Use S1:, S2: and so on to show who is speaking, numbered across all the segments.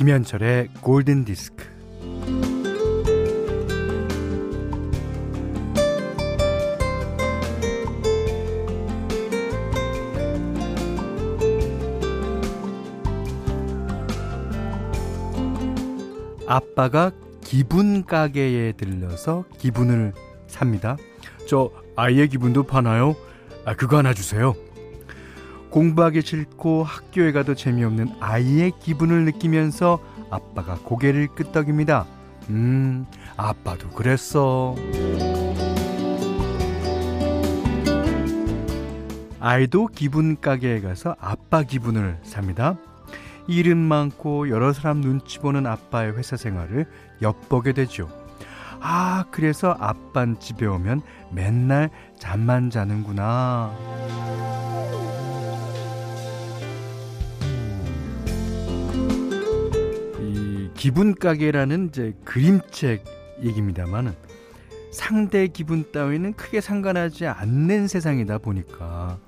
S1: 김현철의 골든 디스크. 아빠가 기분 가게에 들려서 기분을 삽니다. 저 아이의 기분도 파나요? 아, 그거 하나 주세요. 공부하기 싫고 학교에 가도 재미없는 아이의 기분을 느끼면서 아빠가 고개를 끄덕입니다. 음, 아빠도 그랬어. 아이도 기분 가게에 가서 아빠 기분을 삽니다. 일은 많고 여러 사람 눈치 보는 아빠의 회사 생활을 엿보게 되죠. 아, 그래서 아빤 집에 오면 맨날 잠만 자는구나. 기분 가게라는 이제 그림책 얘기입니다만은 상대 기분 따위는 크게 상관하지 않는 세상이다 보니까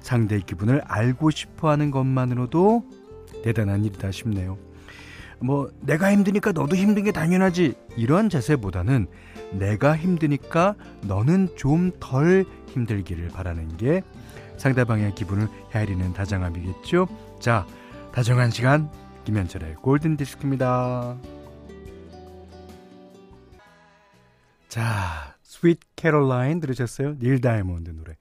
S1: 상대의 기분을 알고 싶어 하는 것만으로도 대단한 일이다 싶네요. 뭐 내가 힘드니까 너도 힘든 게 당연하지 이런 자세보다는 내가 힘드니까 너는 좀 덜 힘들기를 바라는 게 상대방의 기분을 헤아리는 다정함이겠죠. 자, 다정한 시간 김현철의 골든 디스크입니다. 자, Sweet Caroline 들으셨어요? 닐 다이몬드 노래.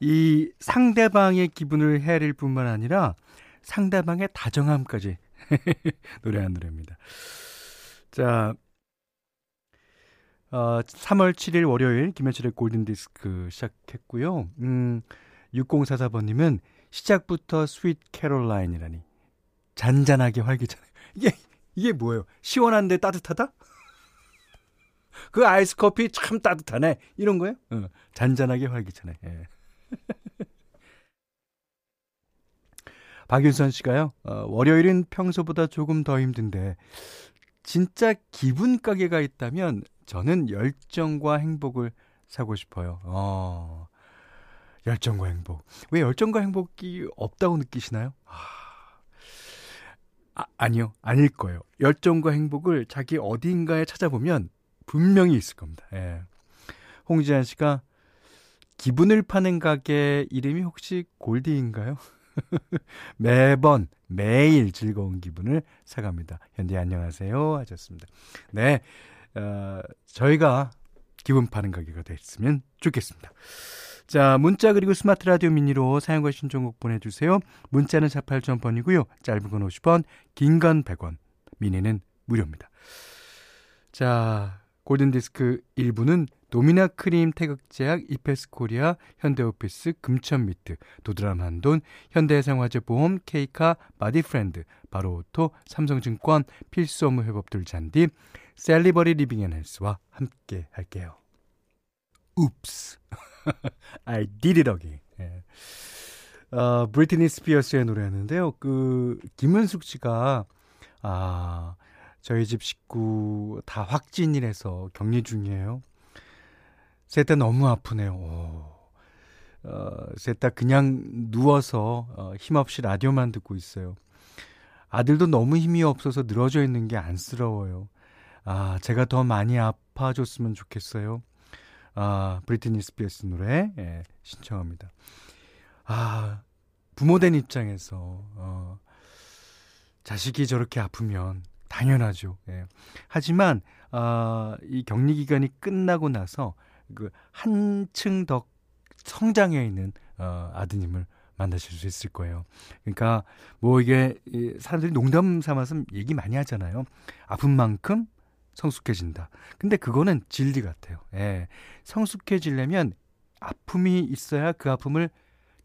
S1: 이 상대방의 기분을 헤아릴 뿐만 아니라 상대방의 다정함까지 노래한 노래입니다. 자, 어, 3월 7일 월요일 김현철의 골든디스크 시작했고요. 음, 6044번님은 시작부터 Sweet Caroline이라니 잔잔하게 활기차네. 이게 이게 뭐예요? 시원한데 따뜻하다? 그 아이스 커피 참 따뜻하네. 이런 거예요? 어, 잔잔하게 활기차네. 예. 박윤선 씨가요. 어, 월요일은 평소보다 조금 더 힘든데 진짜 기분 가게가 있다면 저는 열정과 행복을 사고 싶어요. 어. 열정과 행복. 왜 열정과 행복이 없다고 느끼시나요? 아, 아, 아니요. 아닐 거예요. 열정과 행복을 자기 어딘가에 찾아보면 분명히 있을 겁니다. 예. 홍지한 씨가 기분을 파는 가게 이름이 혹시 골디인가요? 매번 매일 즐거운 기분을 사갑니다. 현디 안녕하세요 하셨습니다. 네, 어, 저희가 기분 파는 가게가 됐으면 좋겠습니다. 자, 문자 그리고 스마트 라디오 미니로 사용과 신청곡 보내주세요. 문자는 48,000번이고요. 짧은 건 50원, 긴 건 100원, 미니는 무료입니다. 자, 골든디스크 1부는 도미나 크림 태극제약 이페스 코리아 현대오피스 금천미트 도드람 한돈 현대해상화재 보험 케이카 바디프렌드 바로오토 삼성증권 필수 업무 협업툴 잔디 셀리버리 리빙앤헬스와 함께 할게요. Oops. I did it again. 예. 어, 브리트니 스피어스의 노래였는데요. 그 김은숙 씨가 아 저희 집 식구 다 확진이라서 격리 중이에요. 셋 다 너무 아프네요. 오. 어, 셋 다 그냥 누워서 어, 힘없이 라디오만 듣고 있어요. 아들도 너무 힘이 없어서 늘어져 있는 게 안쓰러워요. 아, 제가 더 많이 아파줬으면 좋겠어요. 아, 브리트니 스피어스 노래 예, 신청합니다. 아, 부모된 입장에서 어, 자식이 저렇게 아프면 당연하죠. 예. 하지만 아, 이 격리 기간이 끝나고 나서 그 한층 더 성장해 있는 어, 아드님을 만나실 수 있을 거예요. 그러니까 뭐 이게 사람들이 농담 삼아서 얘기 많이 하잖아요. 아픈 만큼 성숙해진다. 근데 그거는 진리 같아요. 예. 성숙해지려면 아픔이 있어야 그 아픔을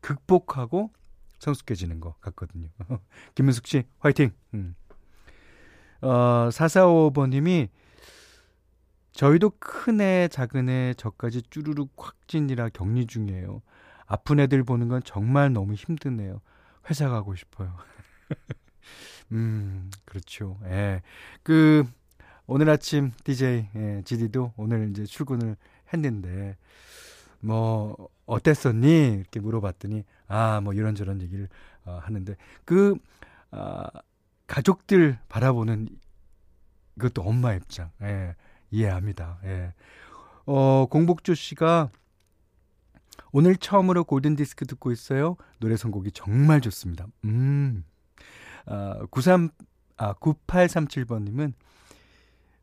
S1: 극복하고 성숙해지는 것 같거든요. 김은숙 씨, 화이팅! 음. 어, 445번님이 저희도 큰애, 작은애, 저까지 쭈루룩 확진이라 격리 중이에요. 아픈 애들 보는 건 정말 너무 힘드네요. 회사 가고 싶어요. 음, 그렇죠. 예. 그, 오늘 아침 DJ, 예, GD도 오늘 이제 출근을 했는데, 뭐, 어땠었니? 이렇게 물어봤더니, 아, 뭐 이런저런 얘기를 어, 하는데, 그, 아, 가족들 바라보는 이것도 엄마 입장. 예, 이해합니다. 예. 어, 공복주 씨가 오늘 처음으로 골든 디스크 듣고 있어요. 노래 선곡이 정말 좋습니다. 음. 아, 93 아, 9837번님은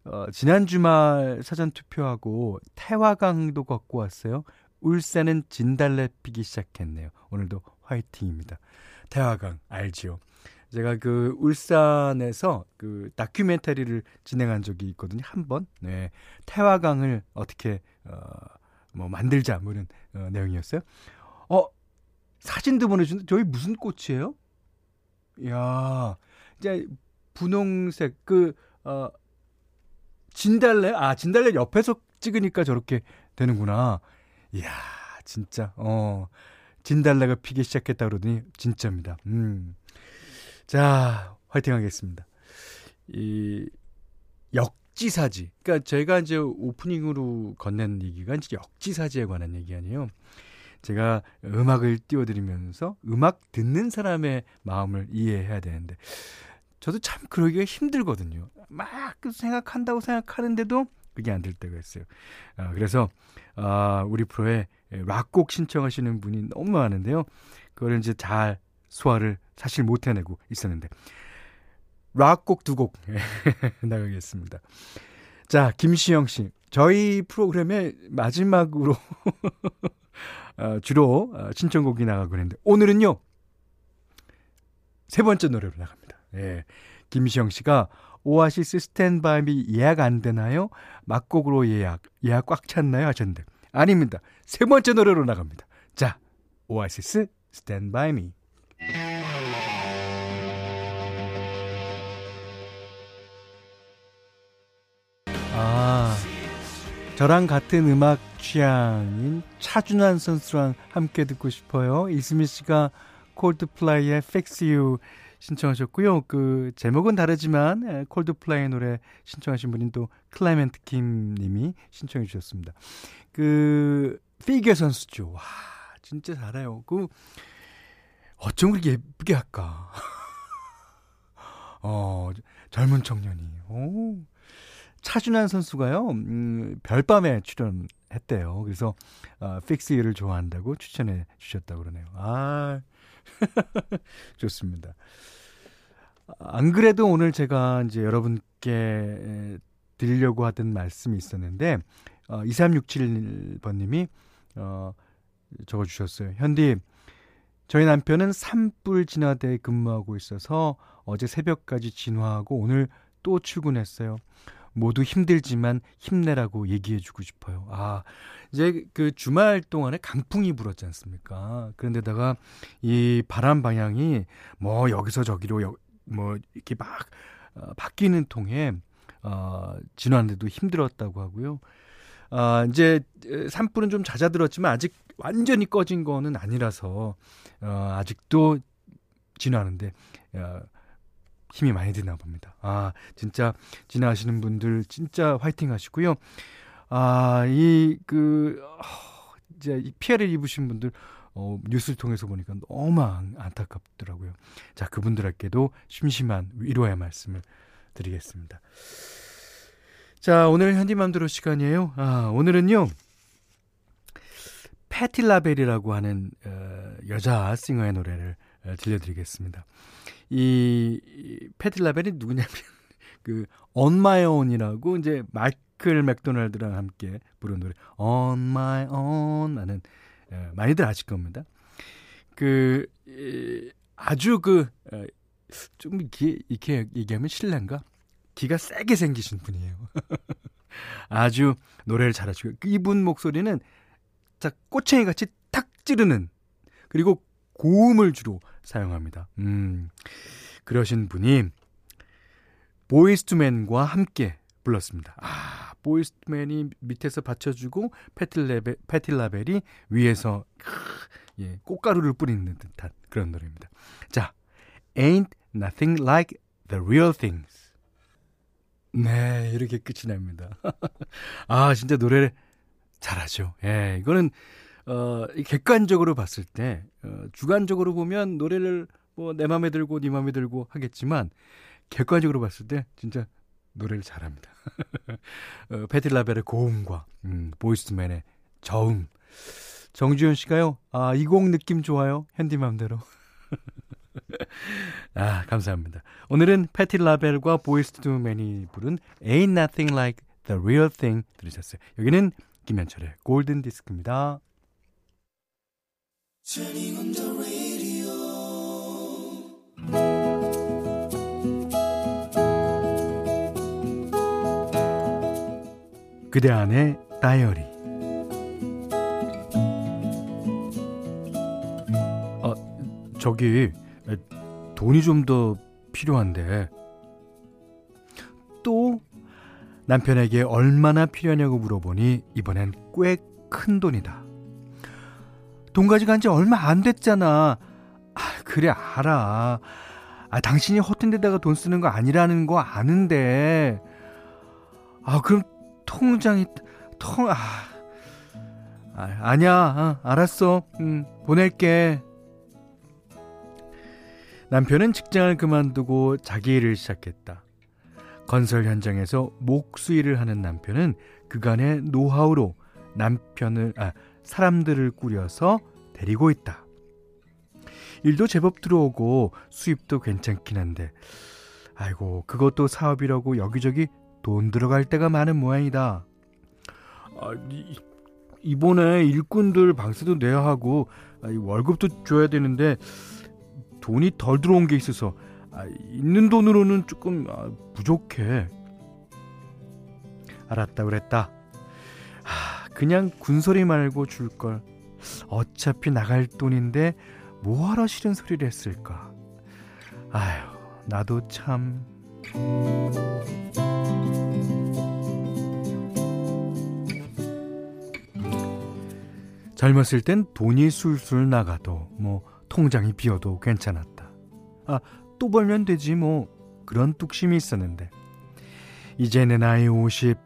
S1: 어, 지난 주말 사전 투표하고 태화강도 걷고 왔어요. 울산은 진달래 피기 시작했네요. 오늘도 화이팅입니다. 태화강 알지요? 제가 그 울산에서 그 다큐멘터리를 진행한 적이 있거든요. 한 번. 네. 태화강을 어떻게 어뭐 만들자 뭐 이런 어, 내용이었어요. 어 사진도 보내주는데 저희 무슨 꽃이에요? 야 이제 분홍색 그 어 진달래 아 진달래 옆에서 찍으니까 저렇게 되는구나. 이야 진짜 어 진달래가 피기 시작했다 그러더니 진짜입니다. 음. 자, 화이팅 하겠습니다. 이 역지사지. 그러니까 제가 이제 오프닝으로 건넨 얘기가 이제 역지사지에 관한 얘기 아니에요. 제가 음악을 띄워드리면서 음악 듣는 사람의 마음을 이해해야 되는데 저도 참 그러기가 힘들거든요. 막 생각한다고 생각하는데도 그게 안 될 때가 있어요. 아, 그래서 아, 우리 프로에 락곡 신청하시는 분이 너무 많은데요. 그걸 이제 잘 소화를 사실 못 해내고 있었는데 락곡 두 곡 나가겠습니다. 자, 김시영 씨. 저희 프로그램의 마지막으로 어, 주로 어, 신청곡이 나가고 있는데 오늘은요. 세 번째 노래로 나갑니다. 예. 김시영 씨가 오아시스 스탠바이미 예약 안 되나요? 막곡으로 예약. 예약 꽉 찼나요? 하셨는데 아닙니다. 세 번째 노래로 나갑니다. 자, 오아시스 스탠바이 미. 아, 저랑 같은 음악 취향인 차준환 선수랑 함께 듣고 싶어요. 이수미 씨가 콜드플레이의 Fix You 신청하셨고요. 그 제목은 다르지만 콜드플레이 노래 신청하신 분인 또 클라이멘트 김 님이 신청해 주셨습니다. 그 피겨 선수죠. 와, 진짜 잘해요. 그 어쩜 그렇게 예쁘게 할까? 어, 젊은 청년이. 오. 차준환 선수가요, 음, 별밤에 출연했대요. 그래서, 어, 픽스를 좋아한다고 추천해 주셨다 고 그러네요. 아, 좋습니다. 안 그래도 오늘 제가 이제 여러분께 드리려고 하던 말씀이 있었는데, 어, 2367번님이, 어, 적어주셨어요. 현디, 저희 남편은 산불 진화대에 근무하고 있어서 어제 새벽까지 진화하고 오늘 또 출근했어요. 모두 힘들지만 힘내라고 얘기해주고 싶어요. 아, 이제 그 주말 동안에 강풍이 불었지 않습니까? 그런데다가 이 바람 방향이 뭐 여기서 저기로 여, 뭐 이렇게 막 어, 바뀌는 통에 어, 진화하는데도 힘들었다고 하고요. 아, 이제 산불은 좀 잦아들었지만 아직 완전히 꺼진 거는 아니라서 어, 아직도 진화하는데 어, 힘이 많이 드나 봅니다. 아, 진짜 지나시는 분들 진짜 화이팅 하시고요. 아, 이, 그, 어, 이제 이 피해를 입으신 분들, 어, 뉴스를 통해서 보니까 너무 안타깝더라고요. 자, 그분들에게도 심심한 위로의 말씀을 드리겠습니다. 자, 오늘 현디맘대로 시간이에요. 아, 오늘은요, 패틸라벨이라고 하는 어, 여자 싱어의 노래를 어, 들려드리겠습니다. 이, 이 패틸라벨이 누구냐면 그 On My Own이라고 이제 마이클 맥도날드랑 함께 부른 노래 On My Own 하는 어, 많이들 아실 겁니다. 그 이, 아주 그좀 어, 이렇게, 이렇게 얘기하면 실례인가? 기가 세게 생기신 분이에요. 아주 노래를 잘하시고 이분 목소리는 자 꼬챙이 같이 탁 찌르는 그리고 고음을 주로 사용합니다. 음, 그러신 분이 보이스투맨과 함께 불렀습니다. 아, 보이스투맨이 밑에서 받쳐주고 패틸라벨, 패틸라벨이 위에서 예, 꽃가루를 뿌리는 듯한 그런 노래입니다. 자, Ain't Nothing Like the Real Things. 네, 이렇게 끝이 납니다. 아, 진짜 노래 잘하죠. 예, 이거는 어, 객관적으로 봤을 때, 어, 주관적으로 보면 노래를 뭐 내 맘에 들고 네 맘에 들고 하겠지만, 객관적으로 봤을 때 진짜 노래를 잘합니다. 어, 패틸라벨의 고음과 음, 보이스맨의 저음. 정주현 씨가요. 아, 이 곡 느낌 좋아요. 핸디맘대로. 아, 감사합니다. 오늘은 패티 라벨과 보이스투맨이 부른 Ain't Nothing Like the Real Thing 들으셨어요. 여기는 김현철의 골든 디스크입니다. 그대 안의 다이어리. 아, 저기 돈이 좀 더 필요한데. 또 남편에게 얼마나 필요하냐고 물어보니 이번엔 꽤 큰 돈이다. 돈 가져간 지 얼마 안 됐잖아. 아, 그래 알아. 아, 당신이 허튼 데다가 돈 쓰는 거 아니라는 거 아는데. 아, 그럼 통장이 통 아. 아 아 니야. 아, 알았어. 음, 보낼게. 남편은 직장을 그만두고 자기 일을 시작했다. 건설 현장에서 목수일을 하는 남편은 그간의 노하우로 남편을 아 사람들을 꾸려서 데리고 있다. 일도 제법 들어오고 수입도 괜찮긴 한데 아이고 그것도 사업이라고 여기저기 돈 들어갈 때가 많은 모양이다. 아, 이, 이번에 일꾼들 방세도 내야 하고 아, 월급도 줘야 되는데 돈이 덜 들어온 게 있어서 아, 있는 돈으로는 조금 아, 부족해. 알았다 그랬다. 하, 그냥 군소리 말고 줄 걸. 어차피 나갈 돈인데 뭐하러 싫은 소리를 했을까. 아휴, 나도 참. 젊었을 땐 돈이 술술 나가도 뭐 통장이 비어도 괜찮았다. 아, 또 벌면 되지 뭐 그런 뚝심이 있었는데 이제 내 나이 50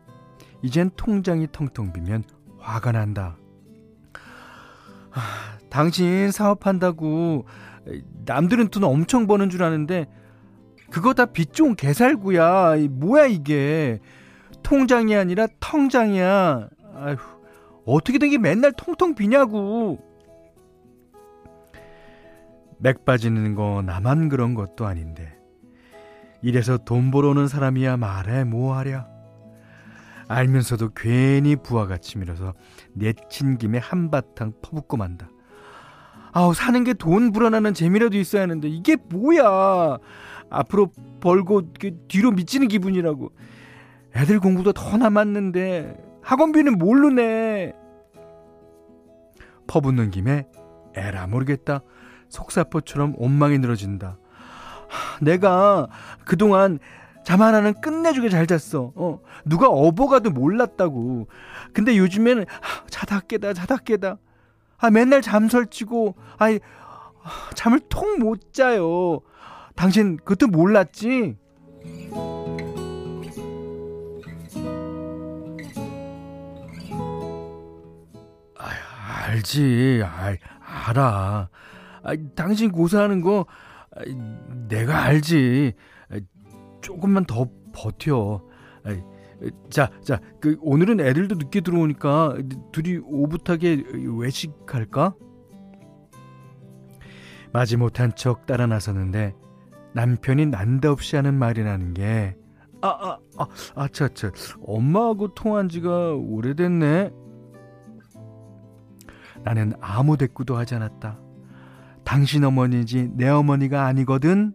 S1: 이젠 통장이 텅텅 비면 화가 난다. 아, 당신 사업한다고 남들은 돈 엄청 버는 줄 아는데 그거 다 빚 좋은 개살구야. 뭐야 이게 통장이 아니라 텅장이야. 아휴 어떻게 된 게 맨날 텅텅 비냐고. 맥 빠지는 거 나만 그런 것도 아닌데 이래서 돈 벌어오는 사람이야 말해 뭐하랴 알면서도 괜히 부하같이 밀어서 내친 김에 한바탕 퍼붓고 만다. 아우 사는 게 돈 불어나는 재미라도 있어야 하는데 이게 뭐야? 앞으로 벌고 뒤로 미치는 기분이라고. 애들 공부도 더 남았는데 학원비는 뭘로 내? 퍼붓는 김에 에라 모르겠다. 속사포처럼 온망이 늘어진다. 내가 그동안 잠 하나는 끝내주게 잘 잤어. 어, 누가 어버가도 몰랐다고. 근데 요즘에는 자다 깨다 자다 깨다. 아 맨날 잠 설치고 아이 잠을 통 못 자요. 당신 그것도 몰랐지? 아, 알지. 아, 알아. 아, 당신 고사하는 거 아, 내가 알지. 아, 조금만 더 버텨. 아, 자, 자, 그 오늘은 애들도 늦게 들어오니까 둘이 오붓하게 외식할까? 마지못한 척 따라 나섰는데 남편이 난데없이 하는 말이라는 게 아, 아, 아, 아차, 아차. 엄마하고 통한 지가 오래됐네. 나는 아무 대꾸도 하지 않았다. 당신 어머니지 내 어머니가 아니거든.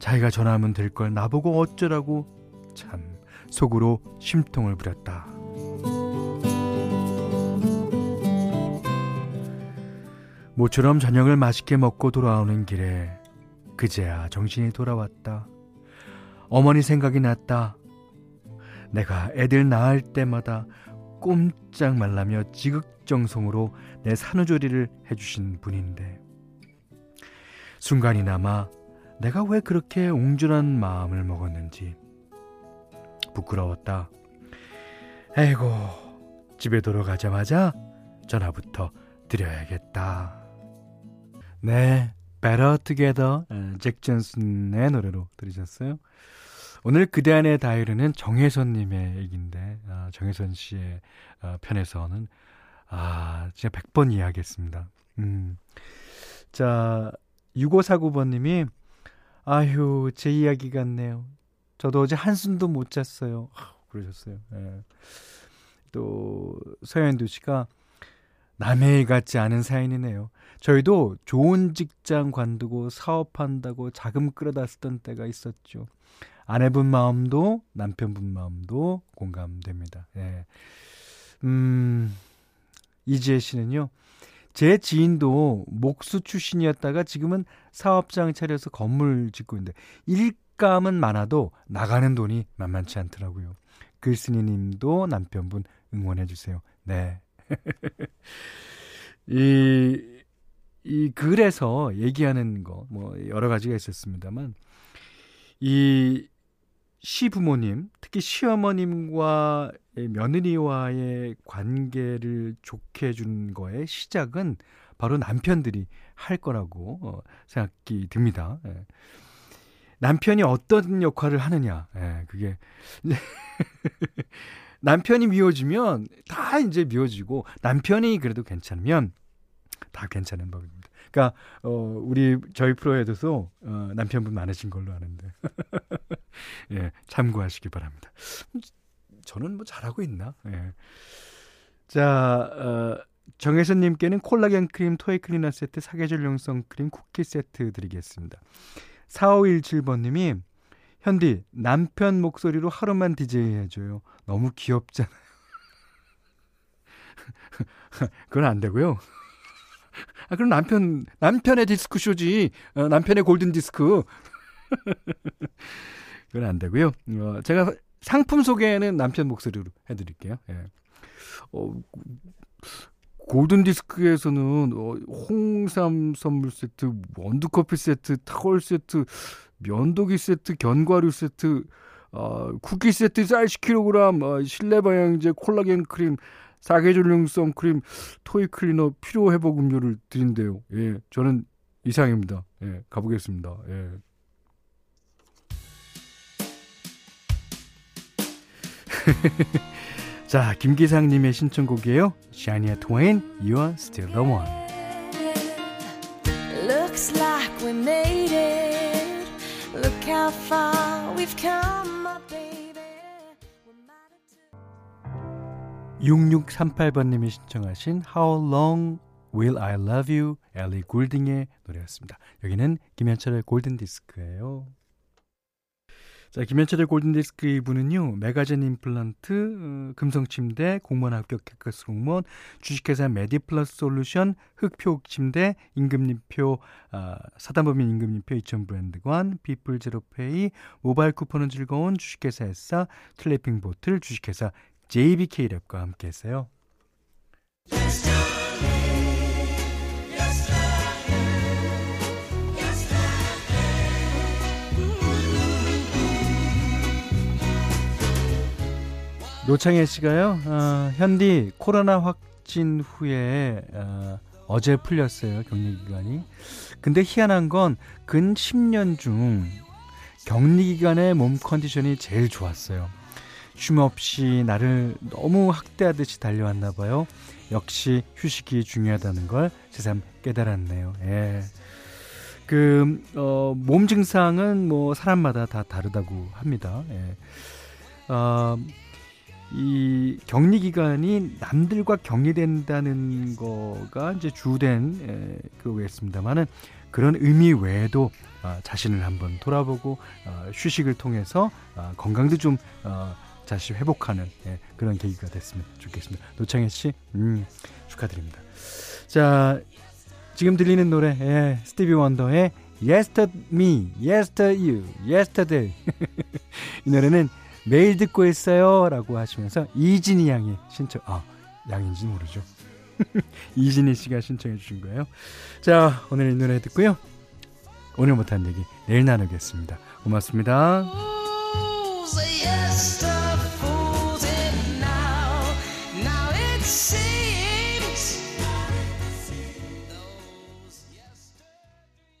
S1: 자기가 전화하면 될 걸 나보고 어쩌라고 참 속으로 심통을 부렸다. 모처럼 저녁을 맛있게 먹고 돌아오는 길에 그제야 정신이 돌아왔다. 어머니 생각이 났다. 내가 애들 낳을 때마다 꼼짝 말라며 지극정성으로 내 산후조리를 해주신 분인데 순간이나마 내가 왜 그렇게 옹졸한 마음을 먹었는지 부끄러웠다. 에이고 집에 돌아가자마자 전화부터 드려야겠다. 네, Better Together 잭 존슨의 노래로 들으셨어요. 오늘 그대 안의 다이어리는 정혜선님의 얘기인데 아, 정혜선 씨의 아, 편에서는 아 진짜 100번 이해하겠습니다. 음. 자 6549번님이 아휴 제 이야기 같네요. 저도 어제 한숨도 못 잤어요. 그러셨어요. 예. 또 서현두 씨가 남의 일 같지 않은 사연이네요. 저희도 좋은 직장 관두고 사업한다고 자금 끌어다 쓰던 때가 있었죠. 아내분 마음도 남편분 마음도 공감됩니다. 예. 음, 이지혜 씨는요. 제 지인도 목수 출신이었다가 지금은 사업장 차려서 건물 짓고 있는데 일감은 많아도 나가는 돈이 만만치 않더라고요. 글쓴이 님도 남편분 응원해 주세요. 네. 이, 이 글에서 얘기하는 거, 뭐, 여러 가지가 있었습니다만, 이 시부모님, 특히 시어머님과 며느리와의 관계를 좋게 해준 거의 시작은 바로 남편들이 할 거라고 어, 생각이 듭니다. 예. 남편이 어떤 역할을 하느냐, 예, 그게 남편이 미워지면 다 이제 미워지고 남편이 그래도 괜찮으면 다 괜찮은 법입니다. 그러니까 어 우리 저희 프로에도 어 남편분 많으신 걸로 아는데 예 참고하시기 바랍니다. 저는 뭐 잘하고 있나? 예. 자 어, 정혜선님께는 콜라겐 크림 토이 클리너 세트 사계절 용성 크림 쿠키 세트 드리겠습니다. 4517번님이 현디 남편 목소리로 하루만 디제이 해줘요. 너무 귀엽잖아요. 그건 안 되고요. 아, 그럼 남편, 남편의 디스크 쇼지. 어, 남편의 골든 디스크. 그건 안 되고요. 어, 제가 상품 소개는 남편 목소리로 해드릴게요. 예. 어, 골든 디스크에서는 어, 홍삼 선물 세트, 원두커피 세트, 타월 세트, 면도기 세트, 견과류 세트, 어, 쿠키 세트 쌀 10kg, 어, 실내 방향제, 콜라겐 크림, 사계절용 선크림, 토이 클리너, 피로 회복 음료를 드린대요. 예, 저는 이상입니다. 예, 가보겠습니다. 예. 자, 김기상님의 신청곡이에요. 샤니아 트웨인, You are still the one. Looks like we made it. Look how far we've come, my baby. 6638번님이 신청하신 How Long Will I Love You, 엘리 굴딩의 노래였습니다. 여기는 김현철의 골든 디스크예요. 자, 김현철의 골든디스크 2부는요, 메가젠 임플란트, 어, 금성 침대, 공무원 합격 해커스 공무원, 주식회사 메디플러스 솔루션, 흙표 침대, 임금님표, 어, 사단법인 임금님표 2000 브랜드관, 피플 제로페이, 모바일 쿠폰은 즐거운 주식회사 에싸, 클래핑 보틀, 주식회사 JBK랩과 함께 했어요. ' 노창혜 씨가요, 어, 현디 코로나 확진 후에 어, 어제 풀렸어요 격리 기간이. 근데 희한한 건 근 10년 중 격리 기간에 몸 컨디션이 제일 좋았어요. 쉼 없이 나를 너무 학대하듯이 달려왔나 봐요. 역시 휴식이 중요하다는 걸 새삼 깨달았네요. 예. 그, 어, 몸 증상은 뭐 사람마다 다 다르다고 합니다. 예. 어, 이 격리 기간이 남들과 격리된다는 거가 이제 주된 에, 그거였습니다만은 그런 의미 외에도 어, 자신을 한번 돌아보고 어, 휴식을 통해서 어, 건강도 좀 어, 다시 회복하는 예, 그런 계기가 됐으면 좋겠습니다. 노창현 씨, 음, 축하드립니다. 자, 지금 들리는 노래, 예, 스티비 원더의 Yesterday Me, Yesterday You, Yesterday. 이 노래는 매일 듣고 있어요. 라고 하시면서 이진희 양의 신청, 아, 양인지 모르죠. 이진희 씨가 신청해 주신 거예요. 자, 오늘 이 노래 듣고요. 오늘 못한 얘기 내일 나누겠습니다. 고맙습니다.